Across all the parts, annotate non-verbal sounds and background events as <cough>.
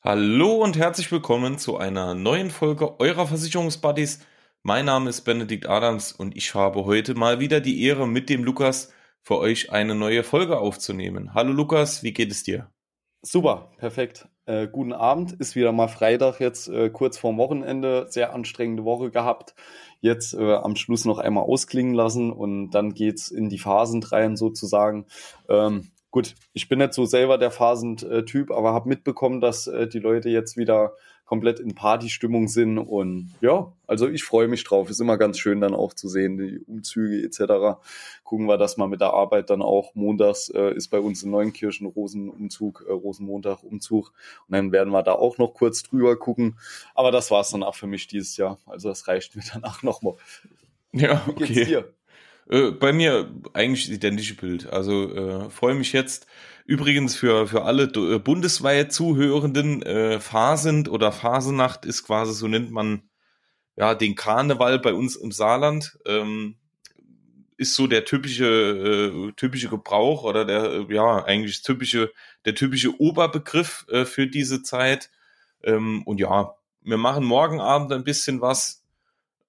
Hallo und herzlich willkommen zu einer neuen Folge eurer Versicherungsbuddies. Mein Name ist Benedikt Adams und ich habe heute mal wieder die Ehre, mit dem Lukas für euch eine neue Folge aufzunehmen. Hallo Lukas, wie geht es dir? Super, perfekt. Äh, guten Abend, ist wieder mal Freitag jetzt äh, kurz vorm Wochenende, sehr anstrengende Woche gehabt. Jetzt äh, am Schluss noch einmal ausklingen lassen und dann geht's in die Phasen rein sozusagen. Ähm, gut, ich bin nicht so selber der Phasentyp, aber habe mitbekommen, dass äh, die Leute jetzt wieder komplett in Partystimmung sind und ja, also ich freue mich drauf. Ist immer ganz schön dann auch zu sehen, die Umzüge etc. Gucken wir das mal mit der Arbeit dann auch. Montags äh, ist bei uns in Neunkirchen Rosenumzug, äh, Rosenmontag Umzug und dann werden wir da auch noch kurz drüber gucken. Aber das war's dann auch für mich dieses Jahr. Also das reicht mir danach nochmal. Ja, okay. Wie geht's dir? Äh, bei mir eigentlich identische Bild. Also äh, freue mich jetzt übrigens für, für alle äh, bundesweit Zuhörenden, äh, Phasend oder Phasenacht ist quasi, so nennt man ja den Karneval bei uns im Saarland. Ähm, ist so der typische äh, typische Gebrauch oder der äh, ja eigentlich typische der typische Oberbegriff äh, für diese Zeit ähm, und ja wir machen morgen Abend ein bisschen was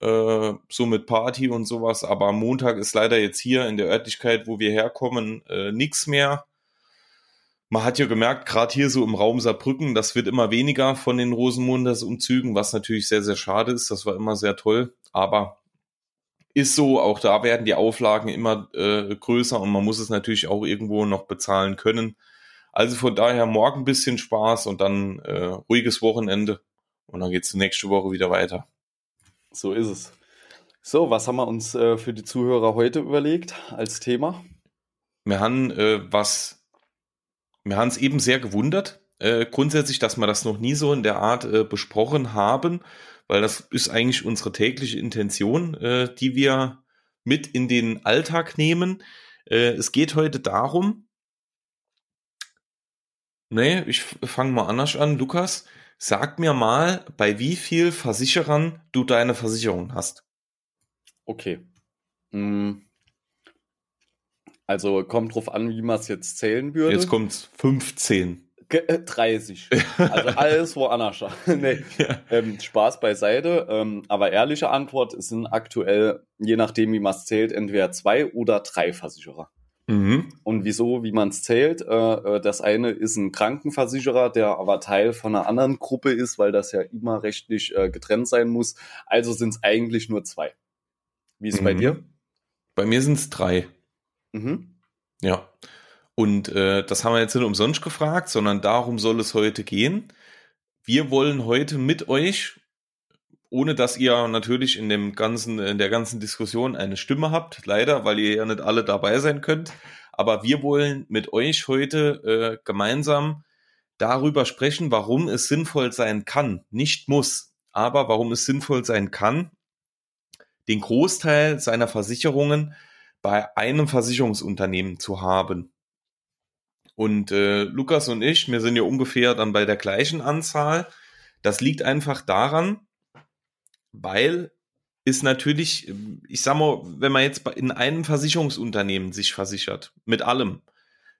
äh, so mit Party und sowas. Aber am Montag ist leider jetzt hier in der Örtlichkeit, wo wir herkommen, äh, nichts mehr. Man hat ja gemerkt, gerade hier so im Raum Saarbrücken, das wird immer weniger von den Rosenmontagsumzügen, was natürlich sehr, sehr schade ist. Das war immer sehr toll. Aber ist so, auch da werden die Auflagen immer äh, größer und man muss es natürlich auch irgendwo noch bezahlen können. Also von daher morgen ein bisschen Spaß und dann äh, ruhiges Wochenende und dann geht's nächste Woche wieder weiter. So ist es. So, was haben wir uns äh, für die Zuhörer heute überlegt als Thema? Wir haben äh, was, wir haben es eben sehr gewundert, äh, grundsätzlich, dass wir das noch nie so in der Art äh, besprochen haben, weil das ist eigentlich unsere tägliche Intention, äh, die wir mit in den Alltag nehmen. Äh, es geht heute darum, nee, ich fange mal anders an, Lukas, Sag mir mal, bei wie viel Versicherern du deine Versicherung hast. Okay. Hm. Also kommt drauf an, wie man es jetzt zählen würde. Jetzt kommt 15. 30. Also <laughs> alles woanders. <laughs> nee. Ja. Ähm, Spaß beiseite. Ähm, aber ehrliche Antwort es sind aktuell, je nachdem wie man es zählt, entweder zwei oder drei Versicherer. Mhm. Und wieso, wie man es zählt? Äh, äh, das eine ist ein Krankenversicherer, der aber Teil von einer anderen Gruppe ist, weil das ja immer rechtlich äh, getrennt sein muss. Also sind es eigentlich nur zwei. Wie ist es mhm. bei dir? Bei mir sind es drei. Mhm. Ja. Und äh, das haben wir jetzt nicht umsonst gefragt, sondern darum soll es heute gehen. Wir wollen heute mit euch, ohne dass ihr natürlich in dem ganzen, in der ganzen Diskussion eine Stimme habt, leider, weil ihr ja nicht alle dabei sein könnt. Aber wir wollen mit euch heute äh, gemeinsam darüber sprechen, warum es sinnvoll sein kann, nicht muss, aber warum es sinnvoll sein kann, den Großteil seiner Versicherungen bei einem Versicherungsunternehmen zu haben. Und äh, Lukas und ich, wir sind ja ungefähr dann bei der gleichen Anzahl. Das liegt einfach daran, weil ist natürlich, ich sag mal, wenn man jetzt in einem Versicherungsunternehmen sich versichert, mit allem,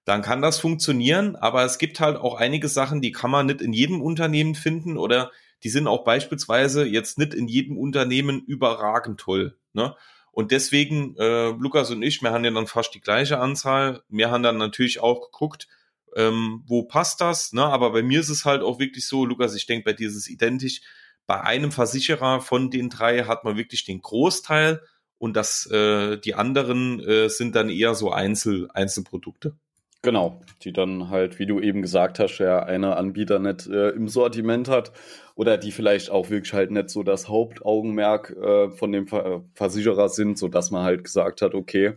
dann kann das funktionieren, aber es gibt halt auch einige Sachen, die kann man nicht in jedem Unternehmen finden oder die sind auch beispielsweise jetzt nicht in jedem Unternehmen überragend toll. Ne? Und deswegen, äh, Lukas und ich, wir haben ja dann fast die gleiche Anzahl. Wir haben dann natürlich auch geguckt, ähm, wo passt das, ne? Aber bei mir ist es halt auch wirklich so, Lukas, ich denke, bei dir ist es identisch bei einem Versicherer von den drei hat man wirklich den Großteil und das, äh, die anderen äh, sind dann eher so Einzel, Einzelprodukte. Genau, die dann halt, wie du eben gesagt hast, ja eine Anbieter nicht äh, im Sortiment hat oder die vielleicht auch wirklich halt nicht so das Hauptaugenmerk äh, von dem Ver Versicherer sind, so dass man halt gesagt hat, okay,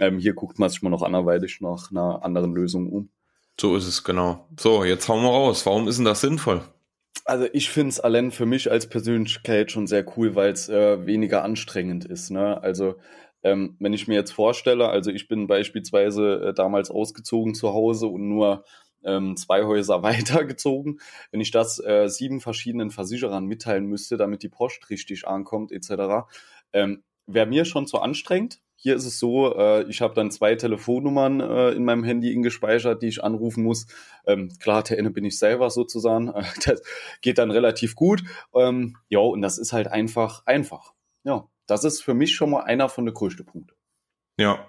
ähm, hier guckt man sich mal noch anderweitig nach einer anderen Lösung um. So ist es genau. So, jetzt hauen wir raus. Warum ist denn das sinnvoll? Also ich finde es allein für mich als Persönlichkeit schon sehr cool, weil es äh, weniger anstrengend ist. Ne? Also ähm, wenn ich mir jetzt vorstelle, also ich bin beispielsweise äh, damals ausgezogen zu Hause und nur ähm, zwei Häuser <laughs> weitergezogen. Wenn ich das äh, sieben verschiedenen Versicherern mitteilen müsste, damit die Post richtig ankommt etc., ähm, wäre mir schon zu anstrengend. Hier ist es so, äh, ich habe dann zwei Telefonnummern äh, in meinem Handy gespeichert, die ich anrufen muss. Ähm, klar, der eine bin ich selber sozusagen. <laughs> das geht dann relativ gut. Ähm, ja, und das ist halt einfach einfach. Ja, das ist für mich schon mal einer von den größten Punkten. Ja,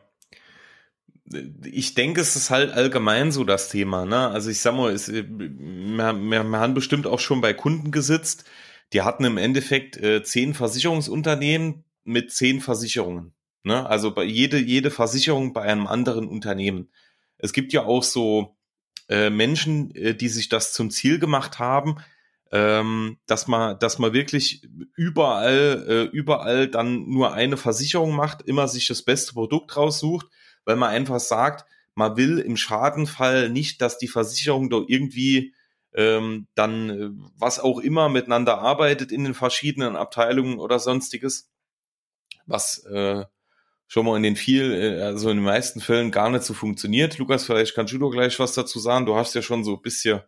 ich denke, es ist halt allgemein so das Thema. Ne? Also ich sag mal, es, wir, wir, wir haben bestimmt auch schon bei Kunden gesitzt, die hatten im Endeffekt äh, zehn Versicherungsunternehmen mit zehn Versicherungen. Ne? Also bei jede, jede Versicherung bei einem anderen Unternehmen. Es gibt ja auch so äh, Menschen, äh, die sich das zum Ziel gemacht haben, ähm, dass man, dass man wirklich überall, äh, überall dann nur eine Versicherung macht, immer sich das beste Produkt raussucht, weil man einfach sagt, man will im Schadenfall nicht, dass die Versicherung doch irgendwie ähm, dann äh, was auch immer miteinander arbeitet in den verschiedenen Abteilungen oder sonstiges, was äh, schon mal in den viel, äh, also in den meisten Fällen gar nicht so funktioniert. Lukas, vielleicht kannst du doch gleich was dazu sagen. Du hast ja schon so bisschen,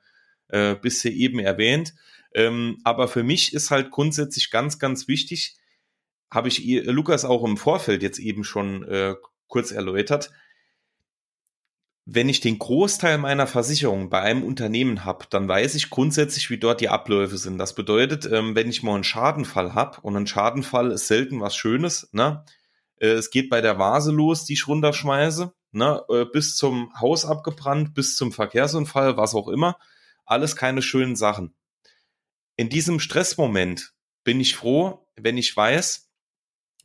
äh, bisschen eben erwähnt. Ähm, aber für mich ist halt grundsätzlich ganz, ganz wichtig, habe ich Lukas auch im Vorfeld jetzt eben schon äh, kurz erläutert, wenn ich den Großteil meiner Versicherung bei einem Unternehmen habe, dann weiß ich grundsätzlich, wie dort die Abläufe sind. Das bedeutet, ähm, wenn ich mal einen Schadenfall habe, und ein Schadenfall ist selten was Schönes, ne? Äh, es geht bei der Vase los, die ich runterschmeiße, ne? Äh, bis zum Haus abgebrannt, bis zum Verkehrsunfall, was auch immer. Alles keine schönen Sachen. In diesem Stressmoment bin ich froh, wenn ich weiß,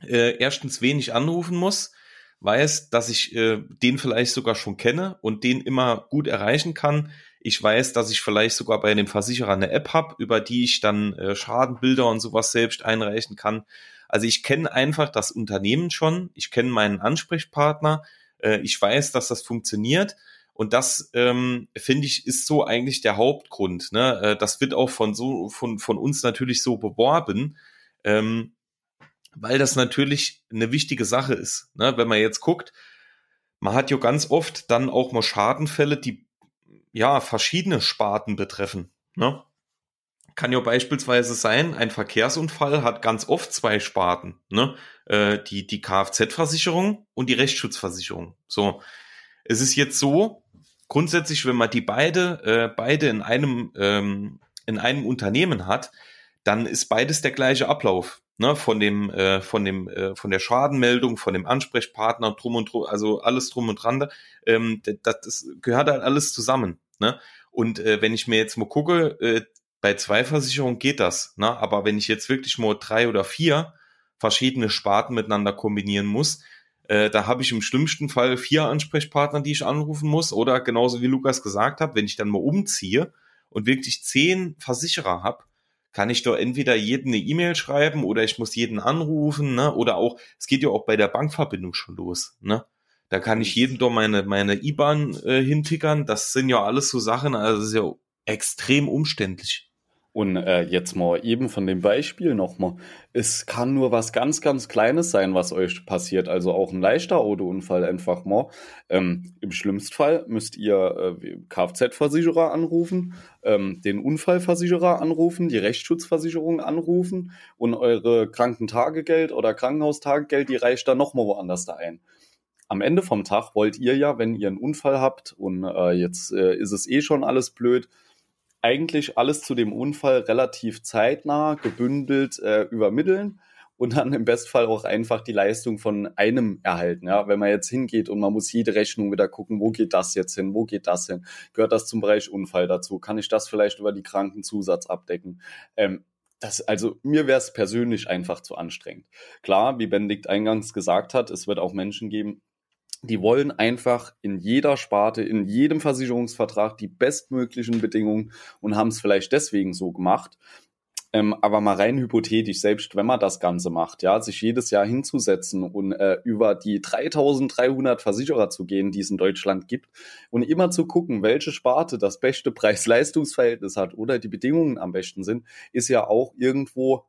äh, erstens, wen ich anrufen muss, weiß, dass ich äh, den vielleicht sogar schon kenne und den immer gut erreichen kann. Ich weiß, dass ich vielleicht sogar bei dem Versicherer eine App habe, über die ich dann äh, Schadenbilder und sowas selbst einreichen kann. Also ich kenne einfach das Unternehmen schon, ich kenne meinen Ansprechpartner, äh, ich weiß, dass das funktioniert. Und das ähm, finde ich ist so eigentlich der Hauptgrund. Ne? Äh, das wird auch von so von von uns natürlich so beworben. Ähm, weil das natürlich eine wichtige Sache ist. Ne? Wenn man jetzt guckt, man hat ja ganz oft dann auch mal Schadenfälle, die ja verschiedene Sparten betreffen. Ne? Kann ja beispielsweise sein, ein Verkehrsunfall hat ganz oft zwei Sparten, ne? Äh, die, die Kfz-Versicherung und die Rechtsschutzversicherung. So. Es ist jetzt so, grundsätzlich, wenn man die beide, äh, beide in einem, ähm, in einem Unternehmen hat, dann ist beides der gleiche Ablauf ne, von dem, äh, von dem, äh, von der Schadenmeldung, von dem Ansprechpartner, drum und drum, also alles drum und dran, ähm, das, das gehört halt alles zusammen. Ne? Und äh, wenn ich mir jetzt mal gucke, äh, bei zwei Versicherungen geht das, ne? aber wenn ich jetzt wirklich mal drei oder vier verschiedene Sparten miteinander kombinieren muss, äh, da habe ich im schlimmsten Fall vier Ansprechpartner, die ich anrufen muss. Oder genauso wie Lukas gesagt hat, wenn ich dann mal umziehe und wirklich zehn Versicherer habe, kann ich doch entweder jeden eine E-Mail schreiben oder ich muss jeden anrufen, ne? Oder auch, es geht ja auch bei der Bankverbindung schon los, ne? Da kann ich jedem doch meine, meine IBAN äh, hintickern. Das sind ja alles so Sachen, also das ist ja extrem umständlich. Und äh, jetzt mal eben von dem Beispiel nochmal. Es kann nur was ganz, ganz Kleines sein, was euch passiert. Also auch ein leichter Autounfall einfach mal. Ähm, Im schlimmsten Fall müsst ihr äh, Kfz-Versicherer anrufen, ähm, den Unfallversicherer anrufen, die Rechtsschutzversicherung anrufen und eure Krankentagegeld oder Krankenhaustagegeld, die reicht dann nochmal woanders da ein am Ende vom Tag wollt ihr ja, wenn ihr einen Unfall habt und äh, jetzt äh, ist es eh schon alles blöd, eigentlich alles zu dem Unfall relativ zeitnah, gebündelt äh, übermitteln und dann im Bestfall auch einfach die Leistung von einem erhalten. Ja, wenn man jetzt hingeht und man muss jede Rechnung wieder gucken, wo geht das jetzt hin, wo geht das hin, gehört das zum Bereich Unfall dazu, kann ich das vielleicht über die Krankenzusatz abdecken? Ähm, das, also mir wäre es persönlich einfach zu anstrengend. Klar, wie Benedikt eingangs gesagt hat, es wird auch Menschen geben, die wollen einfach in jeder Sparte, in jedem Versicherungsvertrag die bestmöglichen Bedingungen und haben es vielleicht deswegen so gemacht. Ähm, aber mal rein hypothetisch, selbst wenn man das Ganze macht, ja, sich jedes Jahr hinzusetzen und äh, über die 3300 Versicherer zu gehen, die es in Deutschland gibt und immer zu gucken, welche Sparte das beste Preis-Leistungs-Verhältnis hat oder die Bedingungen am besten sind, ist ja auch irgendwo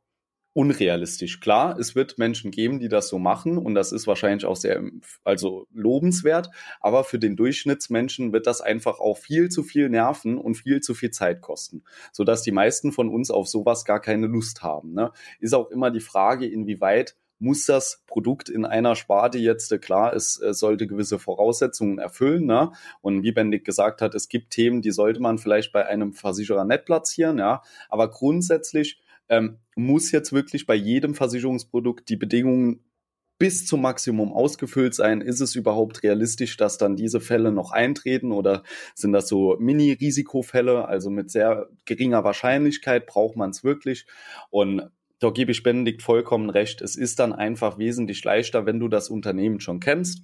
unrealistisch. Klar, es wird Menschen geben, die das so machen und das ist wahrscheinlich auch sehr, also lobenswert, aber für den Durchschnittsmenschen wird das einfach auch viel zu viel Nerven und viel zu viel Zeit kosten, sodass die meisten von uns auf sowas gar keine Lust haben. Ne? Ist auch immer die Frage, inwieweit muss das Produkt in einer Sparte jetzt, äh, klar, es äh, sollte gewisse Voraussetzungen erfüllen. Ne? Und wie Bendig gesagt hat, es gibt Themen, die sollte man vielleicht bei einem Versicherer nicht platzieren. Ja? Aber grundsätzlich ähm, muss jetzt wirklich bei jedem Versicherungsprodukt die Bedingungen bis zum Maximum ausgefüllt sein? Ist es überhaupt realistisch, dass dann diese Fälle noch eintreten oder sind das so Mini-Risikofälle, also mit sehr geringer Wahrscheinlichkeit braucht man es wirklich? Und da gebe ich Benedikt vollkommen recht. Es ist dann einfach wesentlich leichter, wenn du das Unternehmen schon kennst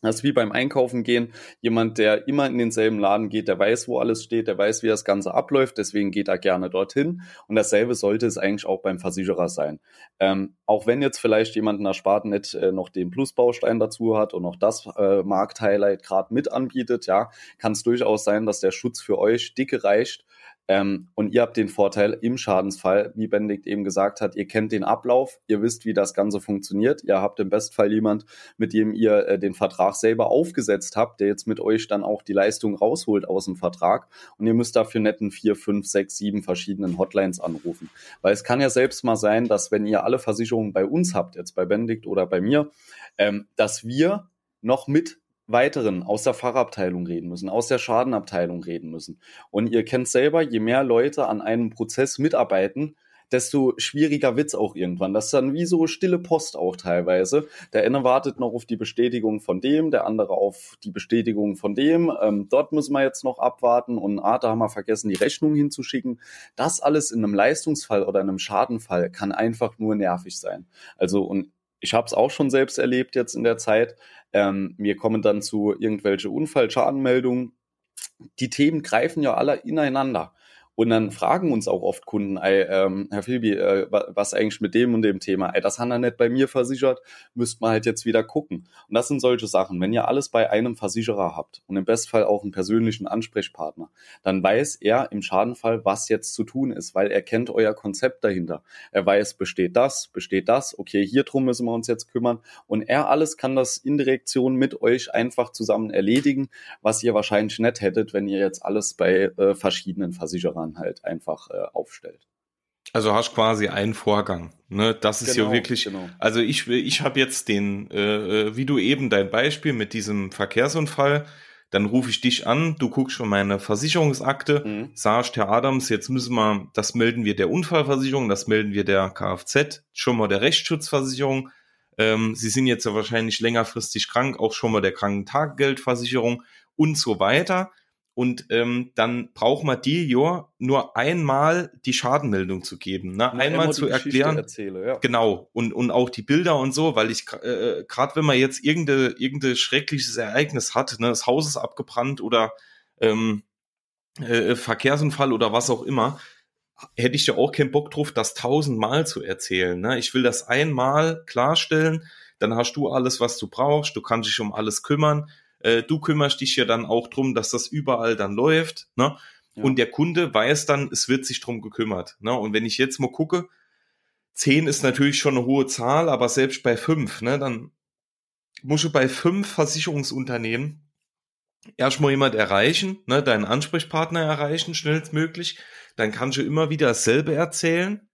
das ist wie beim Einkaufen gehen. Jemand, der immer in denselben Laden geht, der weiß, wo alles steht, der weiß, wie das Ganze abläuft, deswegen geht er gerne dorthin. Und dasselbe sollte es eigentlich auch beim Versicherer sein. Ähm, auch wenn jetzt vielleicht jemand in der Sparte nicht äh, noch den Plusbaustein dazu hat und noch das äh, Markthighlight gerade mit anbietet, ja, kann es durchaus sein, dass der Schutz für euch dicke reicht ähm, und ihr habt den Vorteil im Schadensfall, wie Benedikt eben gesagt hat, ihr kennt den Ablauf, ihr wisst, wie das Ganze funktioniert. Ihr habt im Bestfall jemand, mit dem ihr äh, den Vertrag selber aufgesetzt habt, der jetzt mit euch dann auch die Leistung rausholt aus dem Vertrag. Und ihr müsst dafür netten vier, fünf, sechs, sieben verschiedenen Hotlines anrufen. Weil es kann ja selbst mal sein, dass wenn ihr alle Versicherungen bei uns habt, jetzt bei Benedikt oder bei mir, ähm, dass wir noch mit weiteren aus der Fachabteilung reden müssen, aus der Schadenabteilung reden müssen. Und ihr kennt selber, je mehr Leute an einem Prozess mitarbeiten, desto schwieriger wird's auch irgendwann. Das ist dann wie so stille Post auch teilweise. Der eine wartet noch auf die Bestätigung von dem, der andere auf die Bestätigung von dem. Ähm, dort müssen wir jetzt noch abwarten und ah, da haben wir vergessen, die Rechnung hinzuschicken. Das alles in einem Leistungsfall oder in einem Schadenfall kann einfach nur nervig sein. Also und ich habe es auch schon selbst erlebt jetzt in der Zeit. Ähm, wir kommen dann zu irgendwelche Unfallschadenmeldungen. Die Themen greifen ja alle ineinander. Und dann fragen uns auch oft Kunden, ey, ähm, Herr Filbi, äh, was eigentlich mit dem und dem Thema? Ey, das hat er nicht bei mir versichert, müsst man halt jetzt wieder gucken. Und das sind solche Sachen. Wenn ihr alles bei einem Versicherer habt und im Bestfall auch einen persönlichen Ansprechpartner, dann weiß er im Schadenfall, was jetzt zu tun ist, weil er kennt euer Konzept dahinter. Er weiß, besteht das, besteht das, okay, hier drum müssen wir uns jetzt kümmern. Und er alles kann das in Direktion mit euch einfach zusammen erledigen, was ihr wahrscheinlich nicht hättet, wenn ihr jetzt alles bei äh, verschiedenen Versicherern man halt einfach äh, aufstellt. Also hast quasi einen Vorgang. Ne? Das ist genau, ja wirklich. Genau. Also ich ich habe jetzt den, äh, äh, wie du eben dein Beispiel mit diesem Verkehrsunfall. Dann rufe ich dich an, du guckst schon meine Versicherungsakte, mhm. sagst, Herr Adams, jetzt müssen wir, das melden wir der Unfallversicherung, das melden wir der Kfz, schon mal der Rechtsschutzversicherung. Ähm, Sie sind jetzt ja wahrscheinlich längerfristig krank, auch schon mal der Krankentaggeldversicherung und so weiter. Und ähm, dann braucht man dir ja nur einmal die Schadenmeldung zu geben, ne? einmal zu erklären. Erzähle, ja. Genau. Und, und auch die Bilder und so, weil ich äh, gerade wenn man jetzt irgendein irgendein schreckliches Ereignis hat, ne, das Haus ist abgebrannt oder ähm, äh, Verkehrsunfall oder was auch immer, hätte ich ja auch keinen Bock drauf, das tausendmal zu erzählen. Ne? Ich will das einmal klarstellen, dann hast du alles, was du brauchst, du kannst dich um alles kümmern äh, du kümmerst dich ja dann auch drum, dass das überall dann läuft, ne? Ja. Und der Kunde weiß dann, es wird sich drum gekümmert. Ne? Und wenn ich jetzt mal gucke, zehn ist natürlich schon eine hohe Zahl, aber selbst bei fünf, ne, dann musst du bei fünf Versicherungsunternehmen erstmal jemand erreichen, ne, deinen Ansprechpartner erreichen, schnellstmöglich. Dann kannst du immer wieder dasselbe erzählen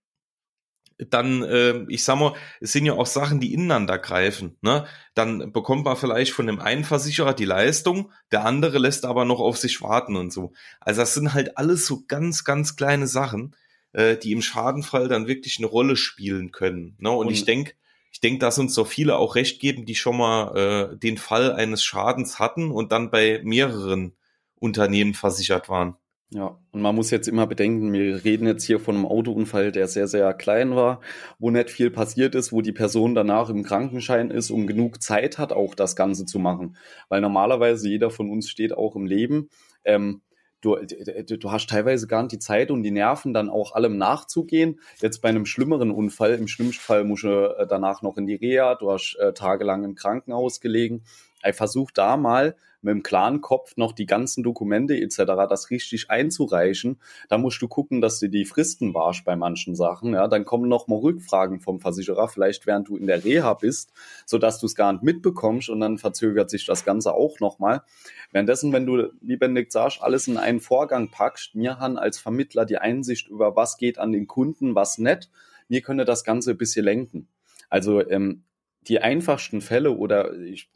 dann, äh, ich sag mal, es sind ja auch Sachen, die ineinander greifen. Ne? Dann bekommt man vielleicht von dem einen Versicherer die Leistung, der andere lässt aber noch auf sich warten und so. Also das sind halt alles so ganz, ganz kleine Sachen, äh, die im Schadenfall dann wirklich eine Rolle spielen können. Ne? Und, und ich denke, ich denke, dass uns so viele auch recht geben, die schon mal äh, den Fall eines Schadens hatten und dann bei mehreren Unternehmen versichert waren. Ja, und man muss jetzt immer bedenken, wir reden jetzt hier von einem Autounfall, der sehr, sehr klein war, wo nicht viel passiert ist, wo die Person danach im Krankenschein ist und genug Zeit hat, auch das Ganze zu machen. Weil normalerweise jeder von uns steht auch im Leben. Ähm, du, du hast teilweise gar nicht die Zeit und die Nerven, dann auch allem nachzugehen. Jetzt bei einem schlimmeren Unfall, im schlimmsten Fall musst du äh, danach noch in die Reha, du hast äh, tagelang im Krankenhaus gelegen. Ich versuche da mal mit dem klaren Kopf noch die ganzen Dokumente etc. das richtig einzureichen. Da musst du gucken, dass du die Fristen warst bei manchen Sachen. Ja, dann kommen noch mal Rückfragen vom Versicherer, vielleicht während du in der Reha bist, so dass du es gar nicht mitbekommst und dann verzögert sich das Ganze auch noch mal. Währenddessen, wenn du, wie Benedikt sagst, alles in einen Vorgang packst, mir han als Vermittler die Einsicht über was geht an den Kunden, was nicht, mir könnte das Ganze ein bisschen lenken. Also ähm, die einfachsten Fälle oder ich,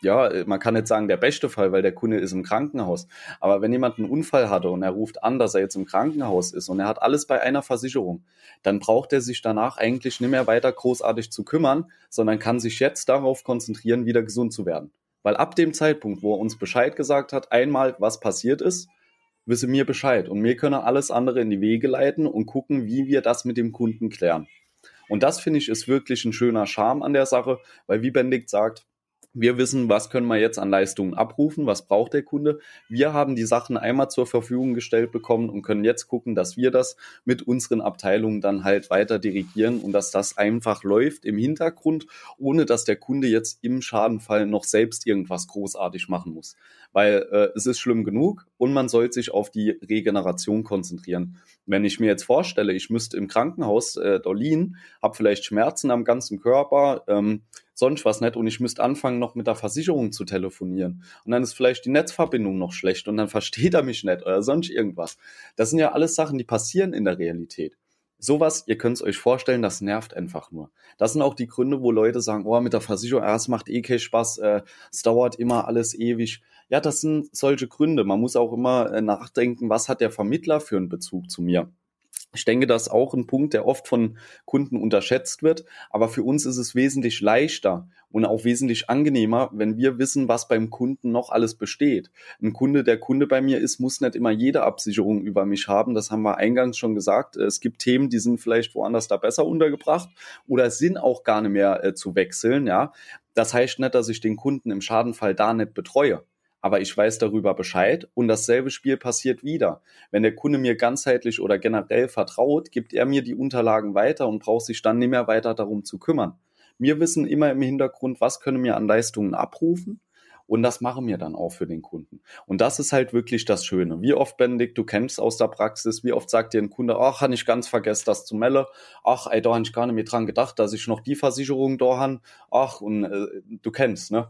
ja, man kann nicht sagen der beste Fall, weil der Kunde ist im Krankenhaus. Aber wenn jemand einen Unfall hatte und er ruft an, dass er jetzt im Krankenhaus ist und er hat alles bei einer Versicherung, dann braucht er sich danach eigentlich nicht mehr weiter großartig zu kümmern, sondern kann sich jetzt darauf konzentrieren, wieder gesund zu werden. Weil ab dem Zeitpunkt, wo er uns Bescheid gesagt hat, einmal was passiert ist, wisse mir Bescheid und wir können alles andere in die Wege leiten und gucken, wie wir das mit dem Kunden klären. Und das finde ich ist wirklich ein schöner Charme an der Sache, weil wie Benedikt sagt, wir wissen, was können wir jetzt an Leistungen abrufen, was braucht der Kunde. Wir haben die Sachen einmal zur Verfügung gestellt bekommen und können jetzt gucken, dass wir das mit unseren Abteilungen dann halt weiter dirigieren und dass das einfach läuft im Hintergrund, ohne dass der Kunde jetzt im Schadenfall noch selbst irgendwas großartig machen muss. Weil äh, es ist schlimm genug und man soll sich auf die Regeneration konzentrieren. Wenn ich mir jetzt vorstelle, ich müsste im Krankenhaus äh, Dolin, habe vielleicht Schmerzen am ganzen Körper, ähm, sonst was nicht und ich müsste anfangen, noch mit der Versicherung zu telefonieren. Und dann ist vielleicht die Netzverbindung noch schlecht und dann <laughs> versteht er mich nicht oder sonst irgendwas. Das sind ja alles Sachen, die passieren in der Realität. Sowas, ihr könnt es euch vorstellen, das nervt einfach nur. Das sind auch die Gründe, wo Leute sagen, oh, mit der Versicherung, ah, es macht eh keinen Spaß, äh, es dauert immer alles ewig. Ja, das sind solche Gründe. Man muss auch immer äh, nachdenken, was hat der Vermittler für einen Bezug zu mir. Ich denke, das ist auch ein Punkt, der oft von Kunden unterschätzt wird. Aber für uns ist es wesentlich leichter und auch wesentlich angenehmer, wenn wir wissen, was beim Kunden noch alles besteht. Ein Kunde, der Kunde bei mir ist, muss nicht immer jede Absicherung über mich haben. Das haben wir eingangs schon gesagt. Es gibt Themen, die sind vielleicht woanders da besser untergebracht oder sind auch gar nicht mehr äh, zu wechseln. Ja, das heißt nicht, dass ich den Kunden im Schadenfall da nicht betreue aber ich weiß darüber Bescheid und dasselbe Spiel passiert wieder. Wenn der Kunde mir ganzheitlich oder generell vertraut, gibt er mir die Unterlagen weiter und braucht sich dann nicht mehr weiter darum zu kümmern. Wir wissen immer im Hintergrund, was können wir an Leistungen abrufen und das machen wir dann auch für den Kunden. Und das ist halt wirklich das Schöne. Wie oft, Benedikt, du kennst aus der Praxis, wie oft sagt dir ein Kunde, ach, habe ich ganz vergessen, das zu melden. Ach, ey, da habe ich gar nicht mehr dran gedacht, dass ich noch die Versicherung da habe. Ach, und äh, du kennst, ne?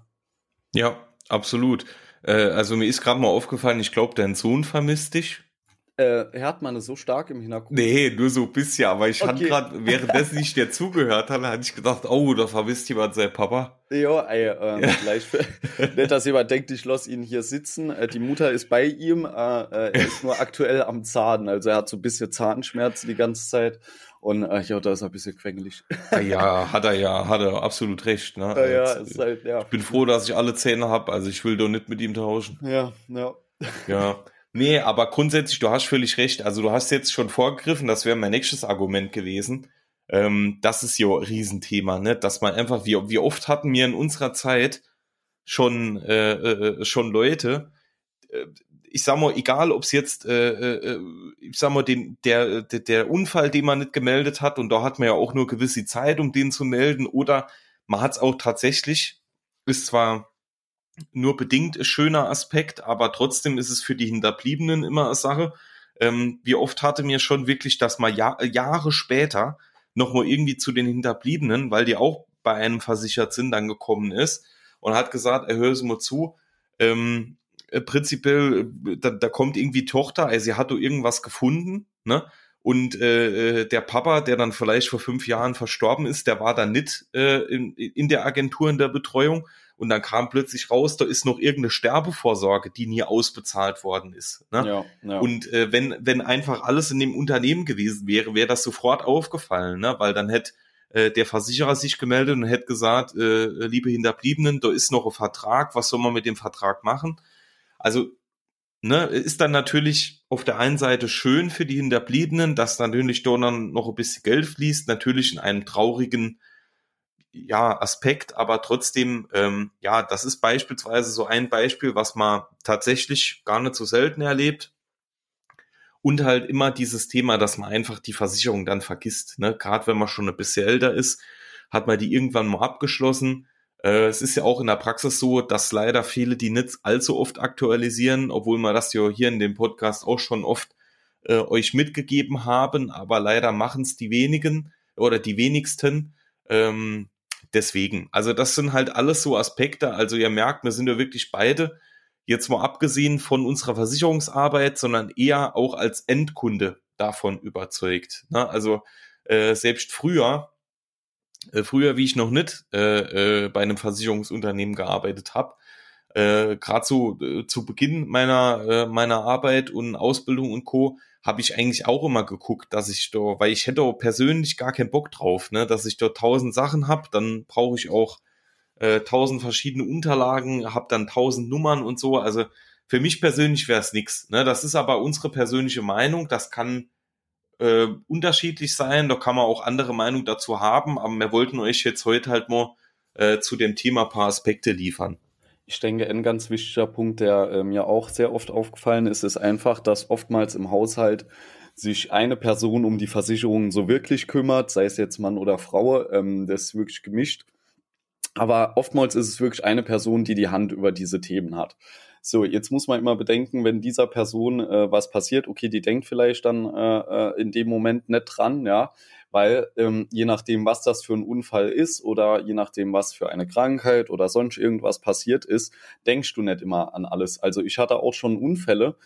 Ja, absolut. Äh, also mir ist gerade mal aufgefallen, ich glaube, dein Sohn vermisst dich. Äh, hört man es so stark im Hintergrund? Nee, nur so ein bisschen, aber ich okay. fand gerade, währenddessen ich dir <laughs> zugehört habe, hatte ich gedacht, oh, da vermisst jemand sein Papa. Ja, ey, ähm, ja. Vielleicht, <laughs> nicht, dass jemand denkt, ich lasse ihn hier sitzen. Äh, die Mutter ist bei ihm, äh, äh, er ist nur aktuell am Zahn, also er hat so ein bisschen Zahnschmerzen die ganze Zeit. Und äh, ja, da ist er ein bisschen quengelig. Ah ja, hat er ja, hat er absolut recht. Ne? Ja, ja, ist halt, ja. Ich bin froh, dass ich alle Zähne habe, also ich will doch nicht mit ihm tauschen. Ja, ja. Ja. Nee, aber grundsätzlich, du hast völlig recht. Also du hast jetzt schon vorgegriffen, das wäre mein nächstes Argument gewesen. Ähm, das ist ja ein Riesenthema, ne? Dass man einfach, wie, wie oft hatten wir in unserer Zeit schon, äh, äh, schon Leute, äh, ich sag mal, egal ob es jetzt, äh, äh, ich sag mal, den, der, der, der Unfall, den man nicht gemeldet hat, und da hat man ja auch nur gewisse Zeit, um den zu melden, oder man hat es auch tatsächlich, ist zwar nur bedingt ein schöner Aspekt, aber trotzdem ist es für die Hinterbliebenen immer eine Sache. Ähm, wie oft hatte mir schon wirklich, dass man Jahr, Jahre später nochmal irgendwie zu den Hinterbliebenen, weil die auch bei einem versichert sind, dann gekommen ist und hat gesagt, er höre es mal zu, ähm, äh, prinzipiell, äh, da, da kommt irgendwie Tochter, also sie hat doch irgendwas gefunden, ne? Und äh, äh, der Papa, der dann vielleicht vor fünf Jahren verstorben ist, der war dann nicht äh, in, in der Agentur in der Betreuung. Und dann kam plötzlich raus, da ist noch irgendeine Sterbevorsorge, die nie ausbezahlt worden ist. Ne? Ja, ja. Und äh, wenn, wenn einfach alles in dem Unternehmen gewesen wäre, wäre das sofort aufgefallen, ne? weil dann hätte äh, der Versicherer sich gemeldet und hätte gesagt, äh, liebe Hinterbliebenen, da ist noch ein Vertrag, was soll man mit dem Vertrag machen? Also ne, ist dann natürlich auf der einen Seite schön für die Hinterbliebenen, dass natürlich dort dann noch ein bisschen Geld fließt, natürlich in einem traurigen ja, Aspekt, aber trotzdem, ähm, ja, das ist beispielsweise so ein Beispiel, was man tatsächlich gar nicht so selten erlebt. Und halt immer dieses Thema, dass man einfach die Versicherung dann vergisst. Ne? Gerade wenn man schon ein bisschen älter ist, hat man die irgendwann mal abgeschlossen es ist ja auch in der Praxis so, dass leider viele die nicht allzu oft aktualisieren, obwohl wir das ja hier in dem Podcast auch schon oft äh, euch mitgegeben haben, aber leider machen es die wenigen oder die wenigsten. Ähm, deswegen, also das sind halt alles so Aspekte. Also ihr merkt, wir sind ja wirklich beide jetzt mal abgesehen von unserer Versicherungsarbeit, sondern eher auch als Endkunde davon überzeugt. Ne? Also äh, selbst früher äh, früher, wie ich noch nicht äh, äh, bei einem Versicherungsunternehmen gearbeitet habe, äh, gerade so äh, zu Beginn meiner äh, meiner Arbeit und Ausbildung und Co habe ich eigentlich auch immer geguckt, dass ich da, weil ich hätte persönlich gar keinen Bock drauf, ne, dass ich dort tausend Sachen habe, dann brauche ich auch äh, tausend verschiedene Unterlagen, habe dann tausend Nummern und so. Also für mich persönlich wäre es nix. Ne? Das ist aber unsere persönliche Meinung. Das kann äh, unterschiedlich sein. Da kann man auch andere Meinung dazu haben. Aber wir wollten euch jetzt heute halt mal äh, zu dem Thema paar Aspekte liefern. Ich denke, ein ganz wichtiger Punkt, der äh, mir auch sehr oft aufgefallen ist, ist einfach, dass oftmals im Haushalt sich eine Person um die Versicherungen so wirklich kümmert, sei es jetzt Mann oder Frau, ähm, das ist wirklich gemischt. Aber oftmals ist es wirklich eine Person, die die Hand über diese Themen hat. So, jetzt muss man immer bedenken, wenn dieser Person äh, was passiert, okay, die denkt vielleicht dann äh, äh in dem Moment nicht dran, ja, weil ähm, je nachdem, was das für ein Unfall ist oder je nachdem, was für eine Krankheit oder sonst irgendwas passiert ist, denkst du nicht immer an alles. Also ich hatte auch schon Unfälle,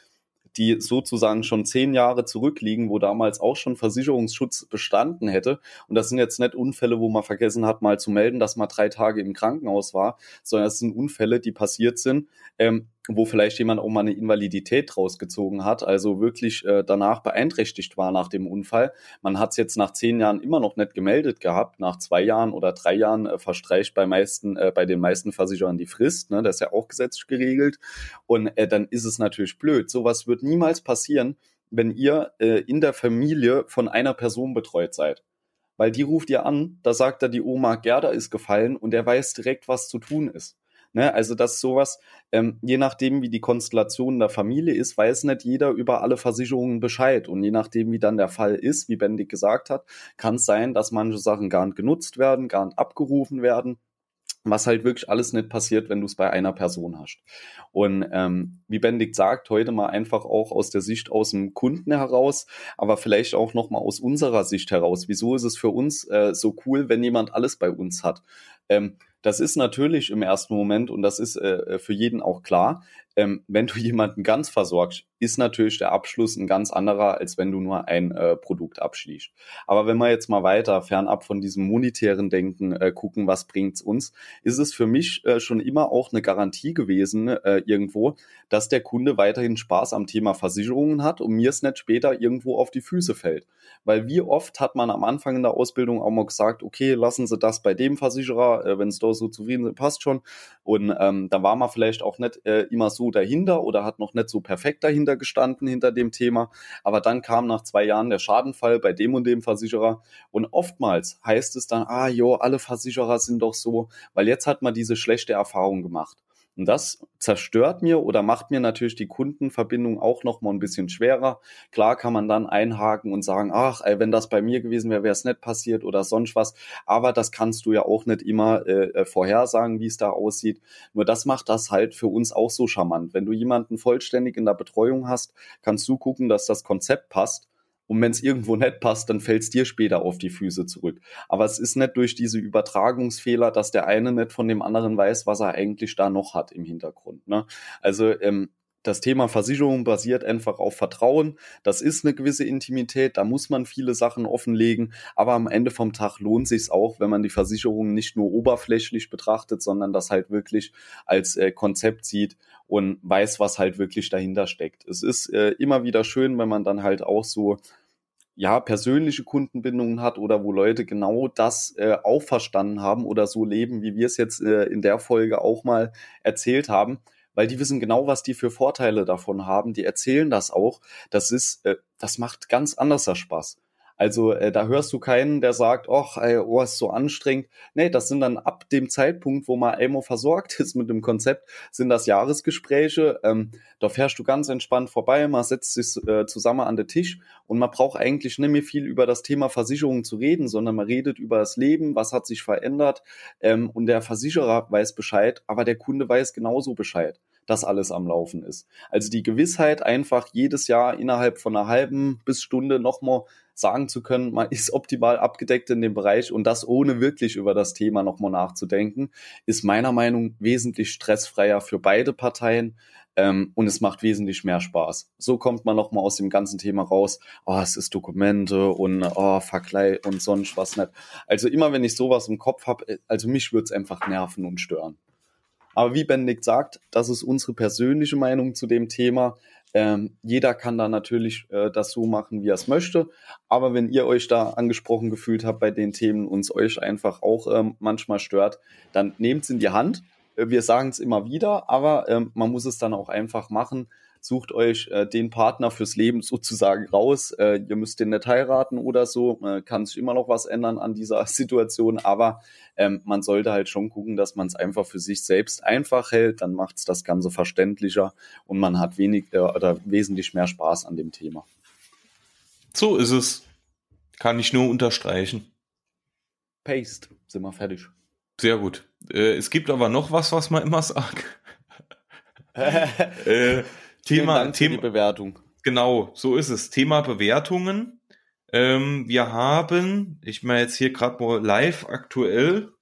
die sozusagen schon zehn Jahre zurückliegen, wo damals auch schon Versicherungsschutz bestanden hätte. Und das sind jetzt nicht Unfälle, wo man vergessen hat, mal zu melden, dass man drei Tage im Krankenhaus war, sondern es sind Unfälle, die passiert sind, ähm, wo vielleicht jemand auch mal eine Invalidität rausgezogen hat, also wirklich äh, danach beeinträchtigt war nach dem Unfall. Man hat es jetzt nach zehn Jahren immer noch nicht gemeldet gehabt. Nach zwei Jahren oder drei Jahren äh, verstreicht bei meisten, äh, bei den meisten Versicherern die Frist. Ne? Das ist ja auch gesetzlich geregelt. Und äh, dann ist es natürlich blöd. Sowas wird niemals passieren, wenn ihr äh, in der Familie von einer Person betreut seid weil die ruft ihr an, da sagt er, die Oma Gerda ist gefallen und er weiß direkt, was zu tun ist. Ne? Also dass sowas, ähm, je nachdem, wie die Konstellation der Familie ist, weiß nicht jeder über alle Versicherungen Bescheid. Und je nachdem, wie dann der Fall ist, wie Bendig gesagt hat, kann es sein, dass manche Sachen gar nicht genutzt werden, gar nicht abgerufen werden was halt wirklich alles nicht passiert, wenn du es bei einer Person hast. Und ähm, wie Benedikt sagt, heute mal einfach auch aus der Sicht aus dem Kunden heraus, aber vielleicht auch nochmal aus unserer Sicht heraus. Wieso ist es für uns äh, so cool, wenn jemand alles bei uns hat? Ähm, das ist natürlich im ersten Moment und das ist äh, für jeden auch klar, ähm, wenn du jemanden ganz versorgst, ist natürlich der Abschluss ein ganz anderer, als wenn du nur ein äh, Produkt abschließt. Aber wenn wir jetzt mal weiter fernab von diesem monetären Denken äh, gucken, was bringt's uns, ist es für mich äh, schon immer auch eine Garantie gewesen äh, irgendwo, dass der Kunde weiterhin Spaß am Thema Versicherungen hat und mir es nicht später irgendwo auf die Füße fällt. Weil wie oft hat man am Anfang in der Ausbildung auch mal gesagt, okay, lassen Sie das bei dem Versicherer, äh, wenn es da so zufrieden sind, passt schon. Und ähm, da war man vielleicht auch nicht äh, immer so dahinter oder hat noch nicht so perfekt dahinter gestanden hinter dem Thema. Aber dann kam nach zwei Jahren der Schadenfall bei dem und dem Versicherer. Und oftmals heißt es dann, ah jo, alle Versicherer sind doch so, weil jetzt hat man diese schlechte Erfahrung gemacht. Und das zerstört mir oder macht mir natürlich die Kundenverbindung auch noch mal ein bisschen schwerer. Klar kann man dann einhaken und sagen, ach, ey, wenn das bei mir gewesen wäre, wäre es nicht passiert oder sonst was. Aber das kannst du ja auch nicht immer äh, äh, vorhersagen, wie es da aussieht. Nur das macht das halt für uns auch so charmant. Wenn du jemanden vollständig in der Betreuung hast, kannst du gucken, dass das Konzept passt und wenn es irgendwo nicht passt, dann fällt es dir später auf die Füße zurück. Aber es ist nicht durch diese Übertragungsfehler, dass der eine nicht von dem anderen weiß, was er eigentlich da noch hat im Hintergrund. Ne? Also ähm, das Thema Versicherung basiert einfach auf Vertrauen. Das ist eine gewisse Intimität. Da muss man viele Sachen offenlegen. Aber am Ende vom Tag lohnt sich auch, wenn man die Versicherung nicht nur oberflächlich betrachtet, sondern das halt wirklich als äh, Konzept sieht und weiß, was halt wirklich dahinter steckt. Es ist äh, immer wieder schön, wenn man dann halt auch so ja, persönliche Kundenbindungen hat oder wo Leute genau das äh, auch verstanden haben oder so leben, wie wir es jetzt äh, in der Folge auch mal erzählt haben, weil die wissen genau, was die für Vorteile davon haben. Die erzählen das auch. Das ist, äh, das macht ganz anderser Spaß. Also äh, da hörst du keinen, der sagt, ach, ey, oh, ist so anstrengend. Nee, das sind dann ab dem Zeitpunkt, wo man einmal versorgt <laughs> ist mit dem Konzept, sind das Jahresgespräche. Ähm, da fährst du ganz entspannt vorbei, man setzt sich äh, zusammen an den Tisch und man braucht eigentlich nicht mehr viel über das Thema Versicherung zu reden, sondern man redet über das Leben, was hat sich verändert ähm, und der Versicherer weiß Bescheid, aber der Kunde weiß genauso Bescheid dass alles am Laufen ist. Also die Gewissheit, einfach jedes Jahr innerhalb von einer halben bis Stunde nochmal sagen zu können, man ist optimal abgedeckt in dem Bereich und das ohne wirklich über das Thema nochmal nachzudenken, ist meiner Meinung nach wesentlich stressfreier für beide Parteien. ähm, und es macht wesentlich mehr Spaß. So kommt man nochmal aus dem ganzen Thema raus. Oh, es ist Dokumente und oh, Vergleich und sonst was nicht. Also immer wenn ich sowas im Kopf habe, äh, also mich würde es einfach nerven und stören. Aber wie Benedikt sagt, das ist unsere persönliche Meinung zu dem Thema. Ähm, jeder kann da natürlich äh, das so machen, wie er es möchte. Aber wenn ihr euch da angesprochen gefühlt habt bei den Themen und es euch einfach auch ähm, manchmal stört, dann nehmt es in die Hand. Äh, wir sagen es immer wieder, aber ähm, man muss es dann auch einfach machen sucht euch äh, den Partner fürs Leben sozusagen raus. Äh, ihr müsst den nicht heiraten oder so, äh, kann sich immer noch was ändern an dieser <laughs> Situation, aber ähm, man sollte halt schon gucken, dass man es einfach für sich selbst einfach hält, dann macht es das Ganze verständlicher und man hat wenig äh, oder wesentlich mehr Spaß an dem Thema. So ist es. Kann ich nur unterstreichen. Paste, sind wir fertig. Sehr gut. Äh, es gibt aber noch was, was man immer <laughs> sagt. <laughs> äh, Thema, Thema Bewertung. Genau, so ist es. Thema Bewertungen. Ähm, wir haben, ich meine jetzt hier gerade mal live aktuell,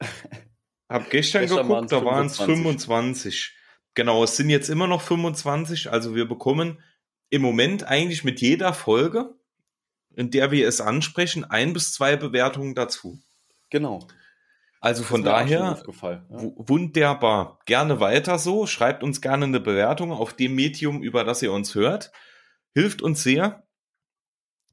<laughs> habe gestern, gestern geguckt, da waren es 25. Genau, es sind jetzt immer noch 25. Also wir bekommen im Moment eigentlich mit jeder Folge, in der wir es ansprechen, ein bis zwei Bewertungen dazu. Genau. Also von daher ja. wunderbar. Gerne weiter so. Schreibt uns gerne eine Bewertung auf dem Medium, über das ihr uns hört. Hilft uns sehr.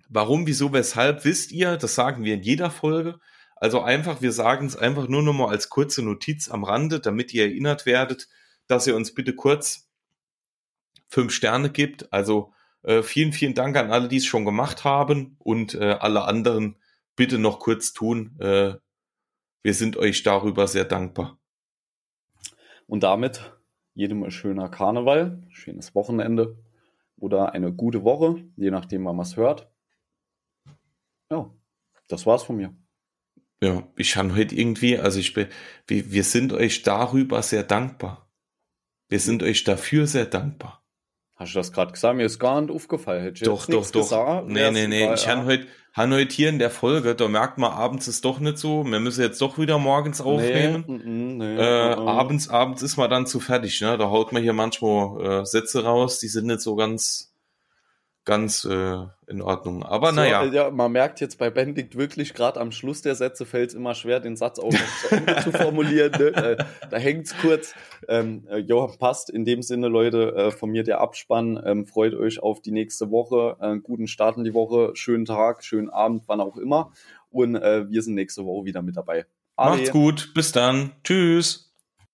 Warum, wieso, weshalb, wisst ihr. Das sagen wir in jeder Folge. Also einfach, wir sagen es einfach nur noch mal als kurze Notiz am Rande, damit ihr erinnert werdet, dass ihr uns bitte kurz fünf Sterne gibt. Also äh, vielen, vielen Dank an alle, die es schon gemacht haben und äh, alle anderen bitte noch kurz tun. Äh, wir sind euch darüber sehr dankbar. Und damit jedem ein schöner Karneval, schönes Wochenende oder eine gute Woche, je nachdem, wann man es hört. Ja, das war's von mir. Ja, ich habe heute irgendwie, also ich bin, wir, wir sind euch darüber sehr dankbar. Wir sind euch dafür sehr dankbar. Hast du das gerade gesagt? Mir ist gar nicht aufgefallen. Hätte doch, doch, doch. Gesagt, nee, nee, nee. Ich habe heute, in der Folge, da merkt man, abends ist doch nicht so. Wir müssen jetzt doch wieder morgens aufnehmen. Nee, nee, äh, nee. abends, abends ist man dann zu fertig. Ne? Da haut man hier manchmal äh, Sätze raus, die sind nicht so ganz ganz äh, in Ordnung. Aber so, naja. Ja, man merkt jetzt bei Benedikt wirklich, gerade am Schluss der Sätze fällt es immer schwer, den Satz auch noch zu Ende zu formulieren. Ne? Da hängt's kurz. Ähm, äh, jo, passt. In dem Sinne, Leute, äh, von mir der Abspann. Ähm, freut euch auf die nächste Woche. Äh, guten Start in die Woche. Schönen Tag, schönen Abend, wann auch immer. Und äh, wir sind nächste Woche wieder mit dabei. Ade. Macht's gut. Bis dann. Tschüss.